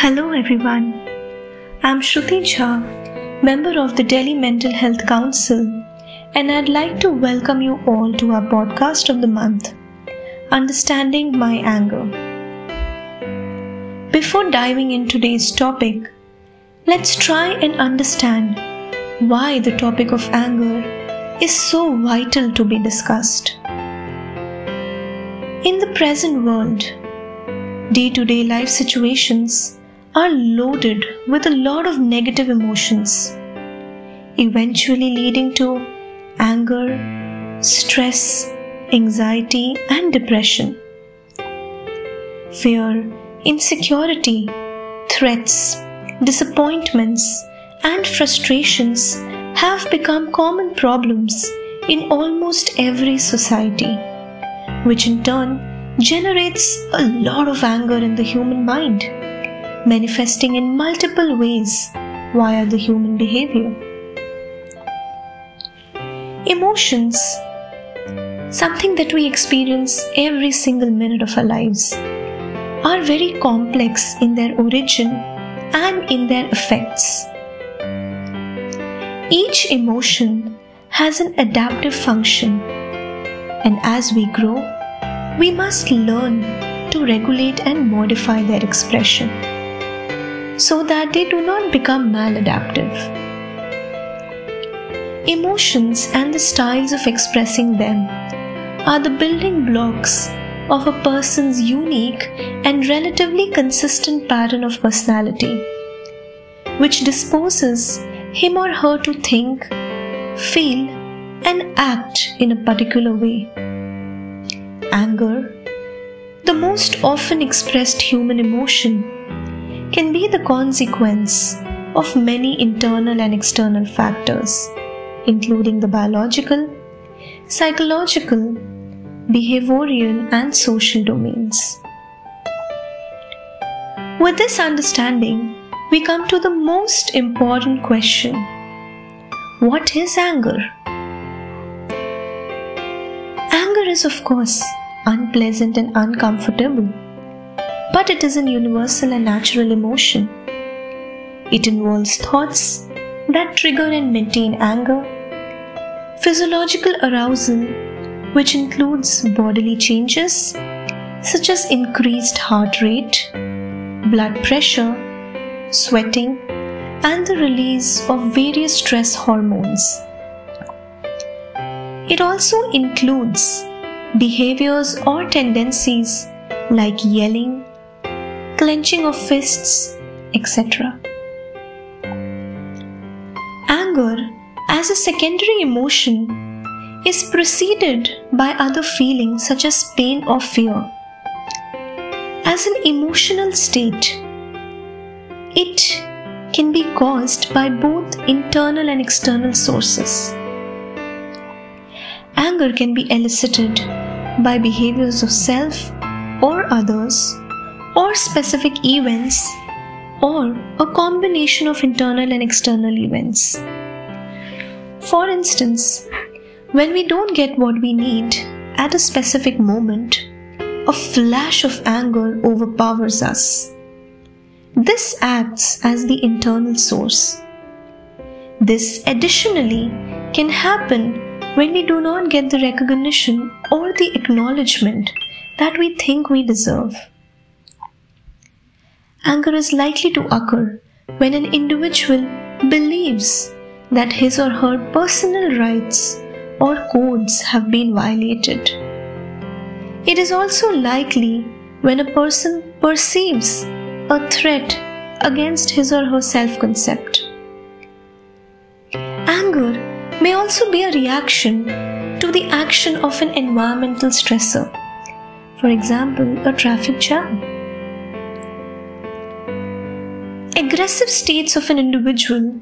Hello everyone. I'm Shruti Jha, member of the Delhi Mental Health Council, and I'd like to welcome you all to our podcast of the month, Understanding My Anger. Before diving into today's topic, let's try and understand why the topic of anger is so vital to be discussed. In the present world, day to day life situations are loaded with a lot of negative emotions, eventually leading to anger, stress, anxiety, and depression. Fear, insecurity, threats, disappointments, and frustrations have become common problems in almost every society, which in turn generates a lot of anger in the human mind, manifesting in multiple ways via the human behavior. Emotions, something that we experience every single minute of our lives, are very complex in their origin and in their effects. Each emotion has an adaptive function, and as we grow, we must learn to regulate and modify their expression so that they do not become maladaptive. Emotions and the styles of expressing them are the building blocks of a person's unique and relatively consistent pattern of personality, which disposes him or her to think, feel, and act in a particular way. Anger, the most often expressed human emotion, can be the consequence of many internal and external factors, including the biological, psychological, behavioral, and social domains. With this understanding, we come to the most important question What is anger? Anger is, of course, unpleasant and uncomfortable, but it is a universal and natural emotion. It involves thoughts that trigger and maintain anger, physiological arousal, which includes bodily changes such as increased heart rate, blood pressure, sweating, and the release of various stress hormones. It also includes behaviors or tendencies like yelling, clenching of fists, etc. Anger, as a secondary emotion, is preceded by other feelings such as pain or fear. As an emotional state, it can be caused by both internal and external sources. Anger can be elicited by behaviors of self or others, or specific events, or a combination of internal and external events. For instance, when we don't get what we need at a specific moment, a flash of anger overpowers us. This acts as the internal source. This additionally can happen when we do not get the recognition or the acknowledgement that we think we deserve. Anger is likely to occur when an individual believes that his or her personal rights or codes have been violated. It is also likely when a person perceives a threat against his or her self concept. Anger may also be a reaction to the action of an environmental stressor, for example, a traffic jam. Aggressive states of an individual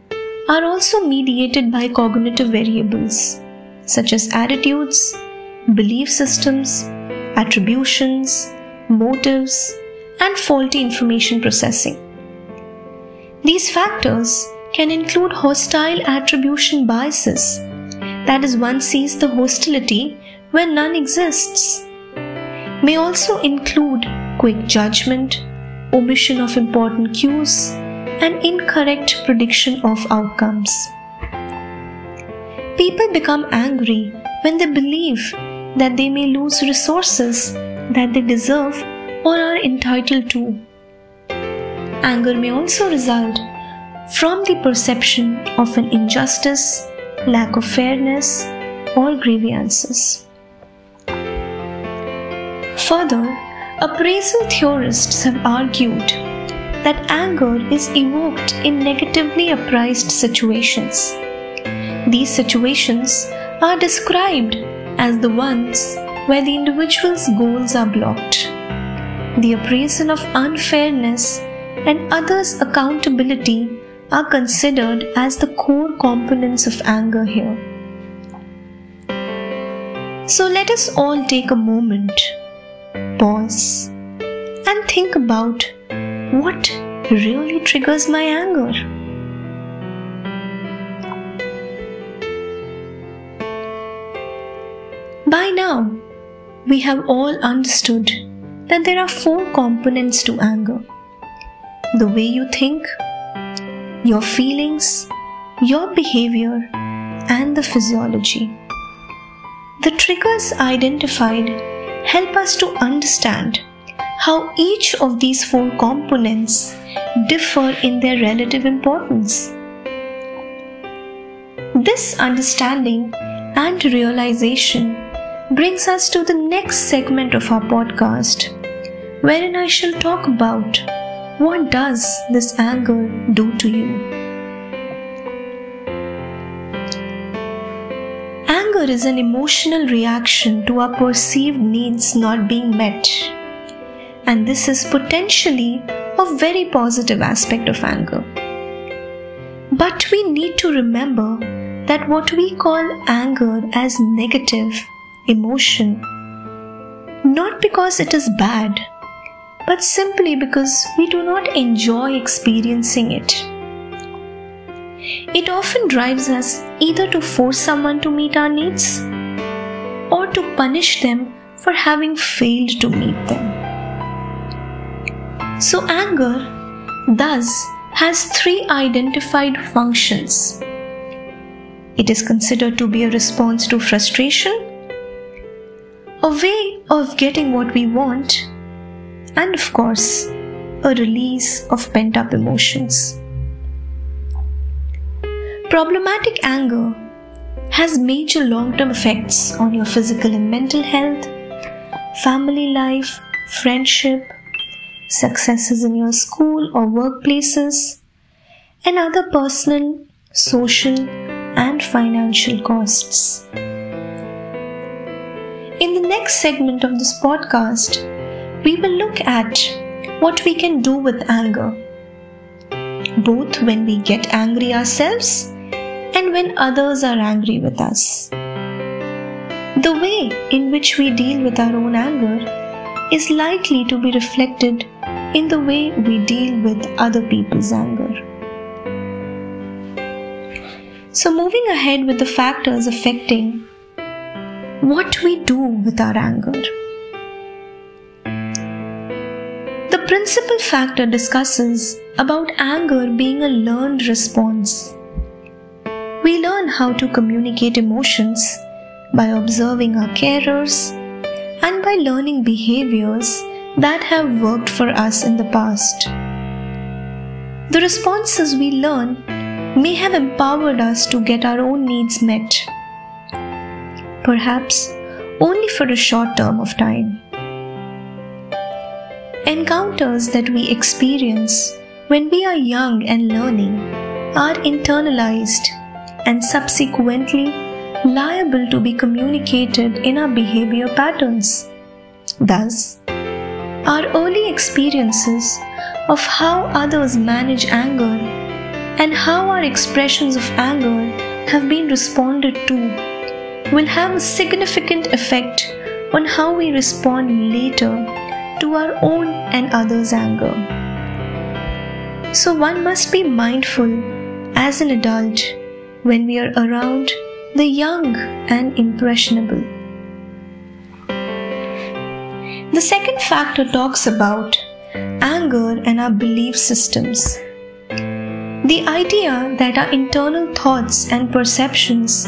are also mediated by cognitive variables such as attitudes, belief systems, attributions, motives, and faulty information processing. These factors can include hostile attribution biases, that is, one sees the hostility when none exists, may also include quick judgment, omission of important cues, and incorrect prediction of outcomes. People become angry when they believe that they may lose resources that they deserve or are entitled to. Anger may also result from the perception of an injustice, lack of fairness, or grievances. Further, appraisal theorists have argued that anger is evoked in negatively appraised situations. These situations are described as the ones where the individual's goals are blocked. The appraisal of unfairness and others' accountability are considered as the core components of anger here. So let us all take a moment, pause, and think about what really triggers my anger. By now, we have all understood that there are four components to anger the way you think, your feelings, your behavior, and the physiology. The triggers identified help us to understand how each of these four components differ in their relative importance. This understanding and realization brings us to the next segment of our podcast, wherein I shall talk about what does this anger do to you? Anger is an emotional reaction to our perceived needs not being met. And this is potentially a very positive aspect of anger. But we need to remember that what we call anger as negative emotion, not because it is bad, but simply because we do not enjoy experiencing it. It often drives us either to force someone to meet our needs or to punish them for having failed to meet them. So, anger thus has three identified functions. It is considered to be a response to frustration, a way of getting what we want, and of course, a release of pent up emotions. Problematic anger has major long term effects on your physical and mental health, family life, friendship, successes in your school or workplaces, and other personal, social, and financial costs. In the next segment of this podcast, we will look at what we can do with anger, both when we get angry ourselves and when others are angry with us. The way in which we deal with our own anger is likely to be reflected in the way we deal with other people's anger. So, moving ahead with the factors affecting what we do with our anger. The principal factor discusses about anger being a learned response. We learn how to communicate emotions by observing our carers and by learning behaviors that have worked for us in the past. The responses we learn may have empowered us to get our own needs met, perhaps only for a short term of time. Encounters that we experience when we are young and learning are internalized and subsequently liable to be communicated in our behavior patterns. Thus, our early experiences of how others manage anger and how our expressions of anger have been responded to will have a significant effect on how we respond later to our own and others' anger. So one must be mindful as an adult when we are around the young and impressionable. The second factor talks about anger and our belief systems. The idea that our internal thoughts and perceptions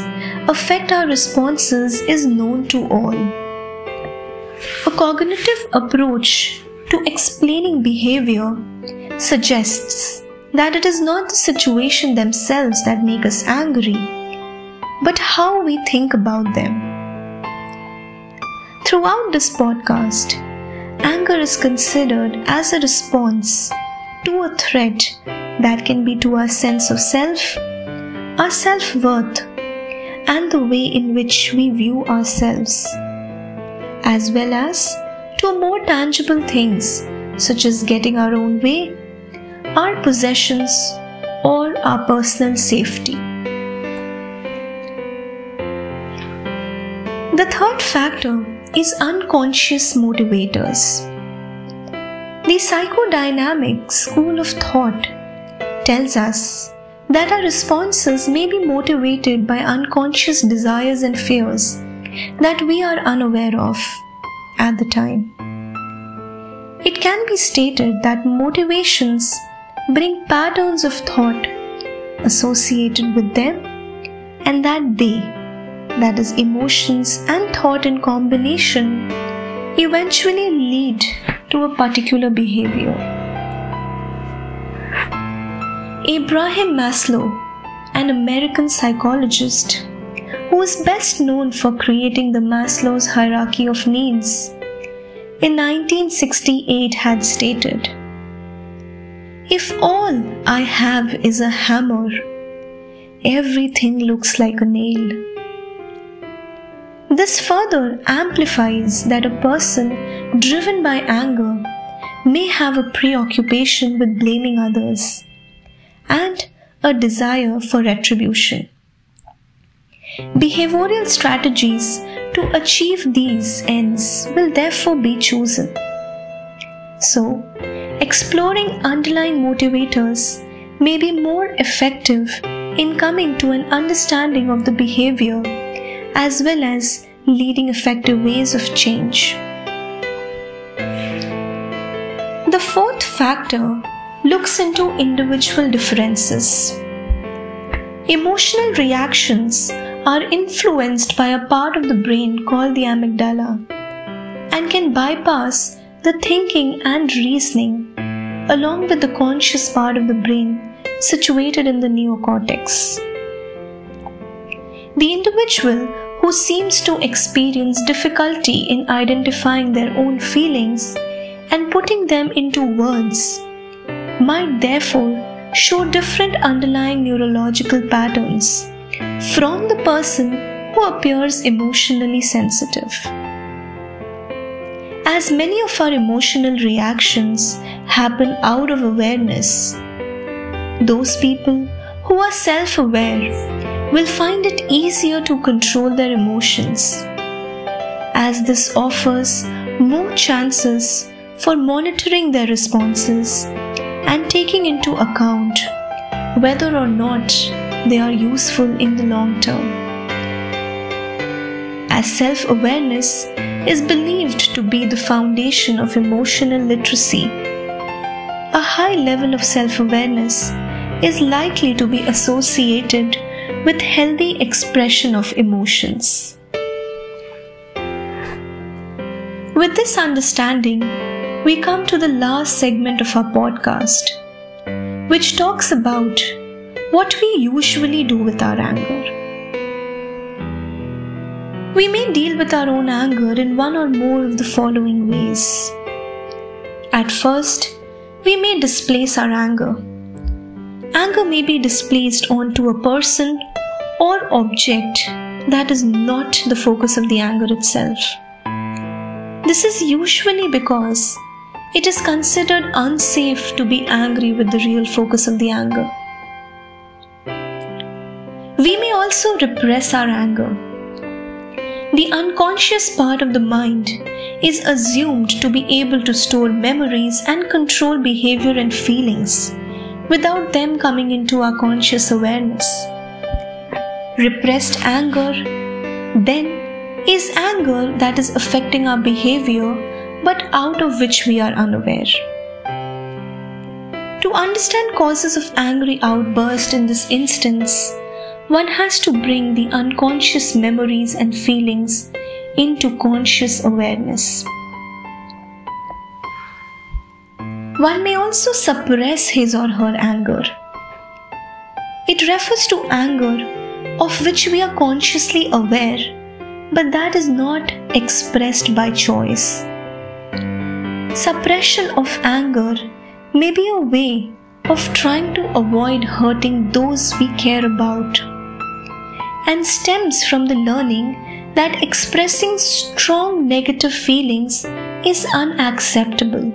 affect our responses is known to all. A cognitive approach to explaining behavior suggests that it is not the situation themselves that make us angry, but how we think about them. Throughout this podcast, anger is considered as a response to a threat that can be to our sense of self, our self worth, and the way in which we view ourselves, as well as to more tangible things such as getting our own way, our possessions, or our personal safety. The third factor is unconscious motivators. The psychodynamic school of thought tells us that our responses may be motivated by unconscious desires and fears that we are unaware of at the time. It can be stated that motivations bring patterns of thought associated with them and that they, that is, emotions and thought in combination, eventually lead to a particular behavior. Abraham Maslow, an American psychologist who is best known for creating the Maslow's hierarchy of needs, in 1968 had stated If all I have is a hammer, everything looks like a nail. This further amplifies that a person driven by anger may have a preoccupation with blaming others and a desire for retribution. Behavioral strategies to achieve these ends will therefore be chosen. So, exploring underlying motivators may be more effective in coming to an understanding of the behavior as well as leading effective ways of change. The fourth factor looks into individual differences. Emotional reactions are influenced by a part of the brain called the amygdala and can bypass the thinking and reasoning along with the conscious part of the brain situated in the neocortex. The individual who seems to experience difficulty in identifying their own feelings and putting them into words might therefore show different underlying neurological patterns from the person who appears emotionally sensitive. As many of our emotional reactions happen out of awareness, those people who are self aware will find it easier to control their emotions, as this offers more chances for monitoring their responses and taking into account whether or not they are useful in the long term. As self awareness is believed to be the foundation of emotional literacy, a high level of self awareness is likely to be associated with healthy expression of emotions. With this understanding, we come to the last segment of our podcast, which talks about what we usually do with our anger. We may deal with our own anger in one or more of the following ways. At first, we may displace our anger. Anger may be displaced onto a person or object that is not the focus of the anger itself. This is usually because it is considered unsafe to be angry with the real focus of the anger. We may also repress our anger. The unconscious part of the mind is assumed to be able to store memories and control behavior and feelings without them coming into our conscious awareness. Repressed anger, then, is anger that is affecting our behavior but out of which we are unaware. To understand causes of angry outburst in this instance, one has to bring the unconscious memories and feelings into conscious awareness. One may also suppress his or her anger. It refers to anger of which we are consciously aware, but that is not expressed by choice. Suppression of anger may be a way of trying to avoid hurting those we care about and stems from the learning that expressing strong negative feelings is unacceptable.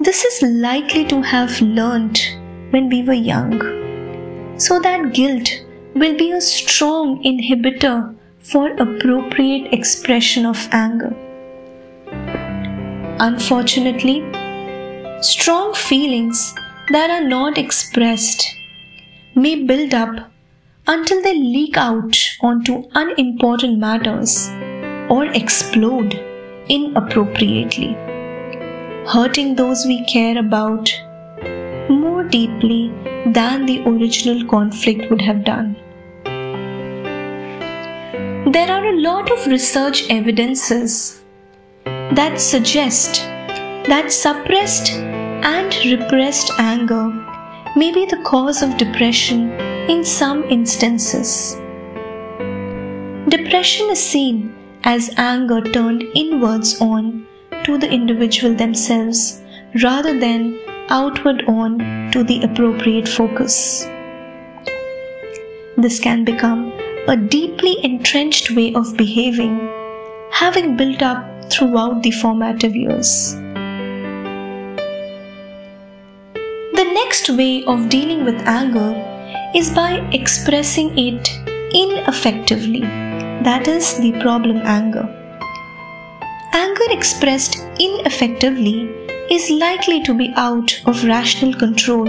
This is likely to have learnt when we were young, so that guilt will be a strong inhibitor for appropriate expression of anger. Unfortunately, strong feelings that are not expressed may build up until they leak out onto unimportant matters or explode inappropriately, hurting those we care about more deeply than the original conflict would have done. There are a lot of research evidences that suggest that suppressed and repressed anger may be the cause of depression in some instances. Depression is seen as anger turned inwards on to the individual themselves rather than outward on to the appropriate focus. This can become a deeply entrenched way of behaving, having built up throughout the formative years. The next way of dealing with anger is by expressing it ineffectively, that is, the problem anger. Anger expressed ineffectively is likely to be out of rational control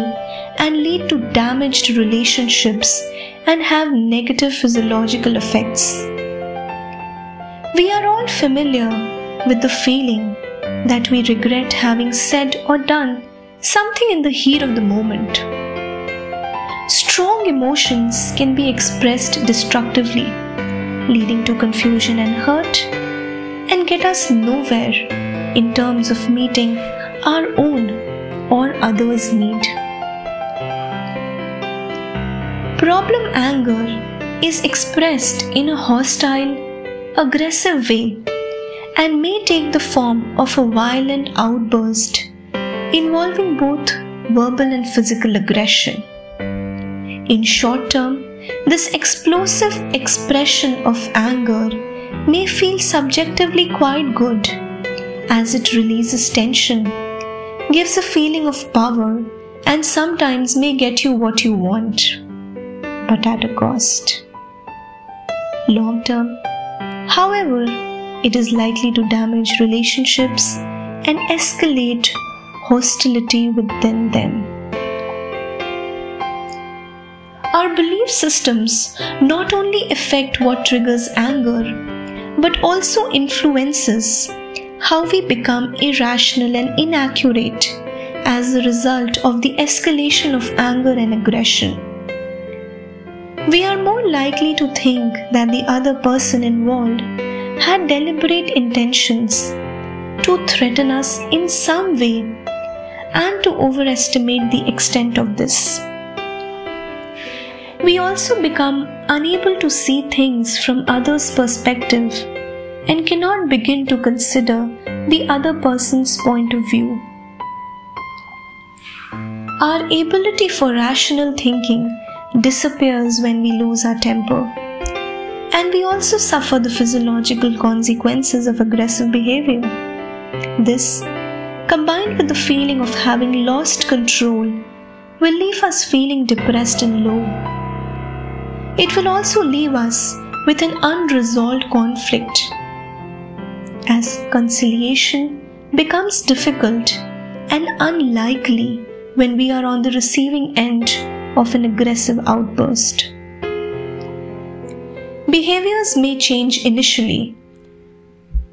and lead to damaged relationships and have negative physiological effects. We are all familiar with the feeling that we regret having said or done something in the heat of the moment. Strong emotions can be expressed destructively, leading to confusion and hurt, and get us nowhere in terms of meeting our own or others' need. Problem anger is expressed in a hostile, aggressive way and may take the form of a violent outburst involving both verbal and physical aggression. In short term, this explosive expression of anger may feel subjectively quite good as it releases tension, gives a feeling of power, and sometimes may get you what you want, but at a cost. Long term, however, it is likely to damage relationships and escalate hostility within them. Our belief systems not only affect what triggers anger, but also influences how we become irrational and inaccurate as a result of the escalation of anger and aggression. We are more likely to think that the other person involved had deliberate intentions to threaten us in some way and to overestimate the extent of this. We also become unable to see things from others' perspective and cannot begin to consider the other person's point of view. Our ability for rational thinking disappears when we lose our temper, and we also suffer the physiological consequences of aggressive behavior. This combined with the feeling of having lost control, will leave us feeling depressed and low. It will also leave us with an unresolved conflict. As conciliation becomes difficult and unlikely when we are on the receiving end of an aggressive outburst. Behaviors may change initially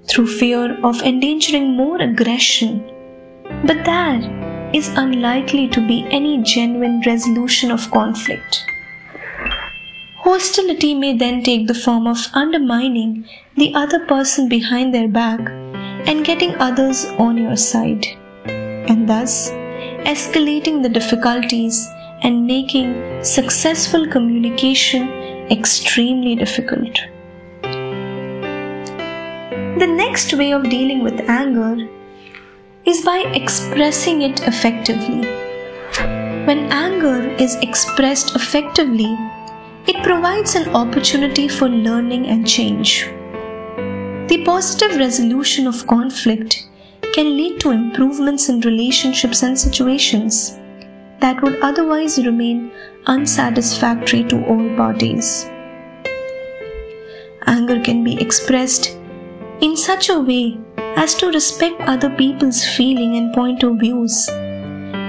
through fear of endangering more aggression but that is unlikely to be any genuine resolution of conflict. Hostility may then take the form of undermining the other person behind their back and getting others on your side, and thus escalating the difficulties and making successful communication extremely difficult. The next way of dealing with anger is by expressing it effectively. When anger is expressed effectively, it provides an opportunity for learning and change. The positive resolution of conflict can lead to improvements in relationships and situations that would otherwise remain unsatisfactory to all parties. Anger can be expressed in such a way as to respect other people's feeling and point of views,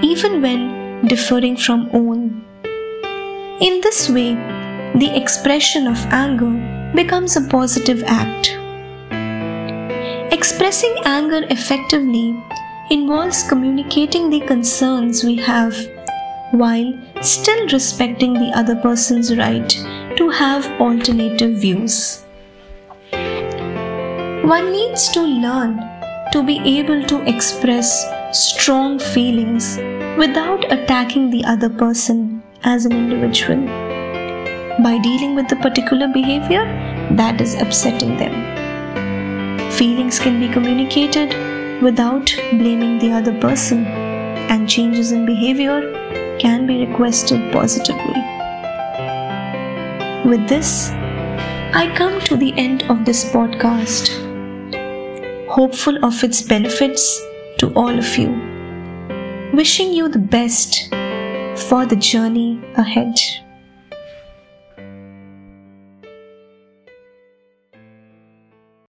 even when differing from own. In this way, the expression of anger becomes a positive act. Expressing anger effectively involves communicating the concerns we have while still respecting the other person's right to have alternative views. One needs to learn to be able to express strong feelings without attacking the other person as an individual by dealing with the particular behavior that is upsetting them. Feelings can be communicated without blaming the other person, and changes in behavior can be requested positively. With this, I come to the end of this podcast hopeful of its benefits to all of you. Wishing you the best for the journey ahead.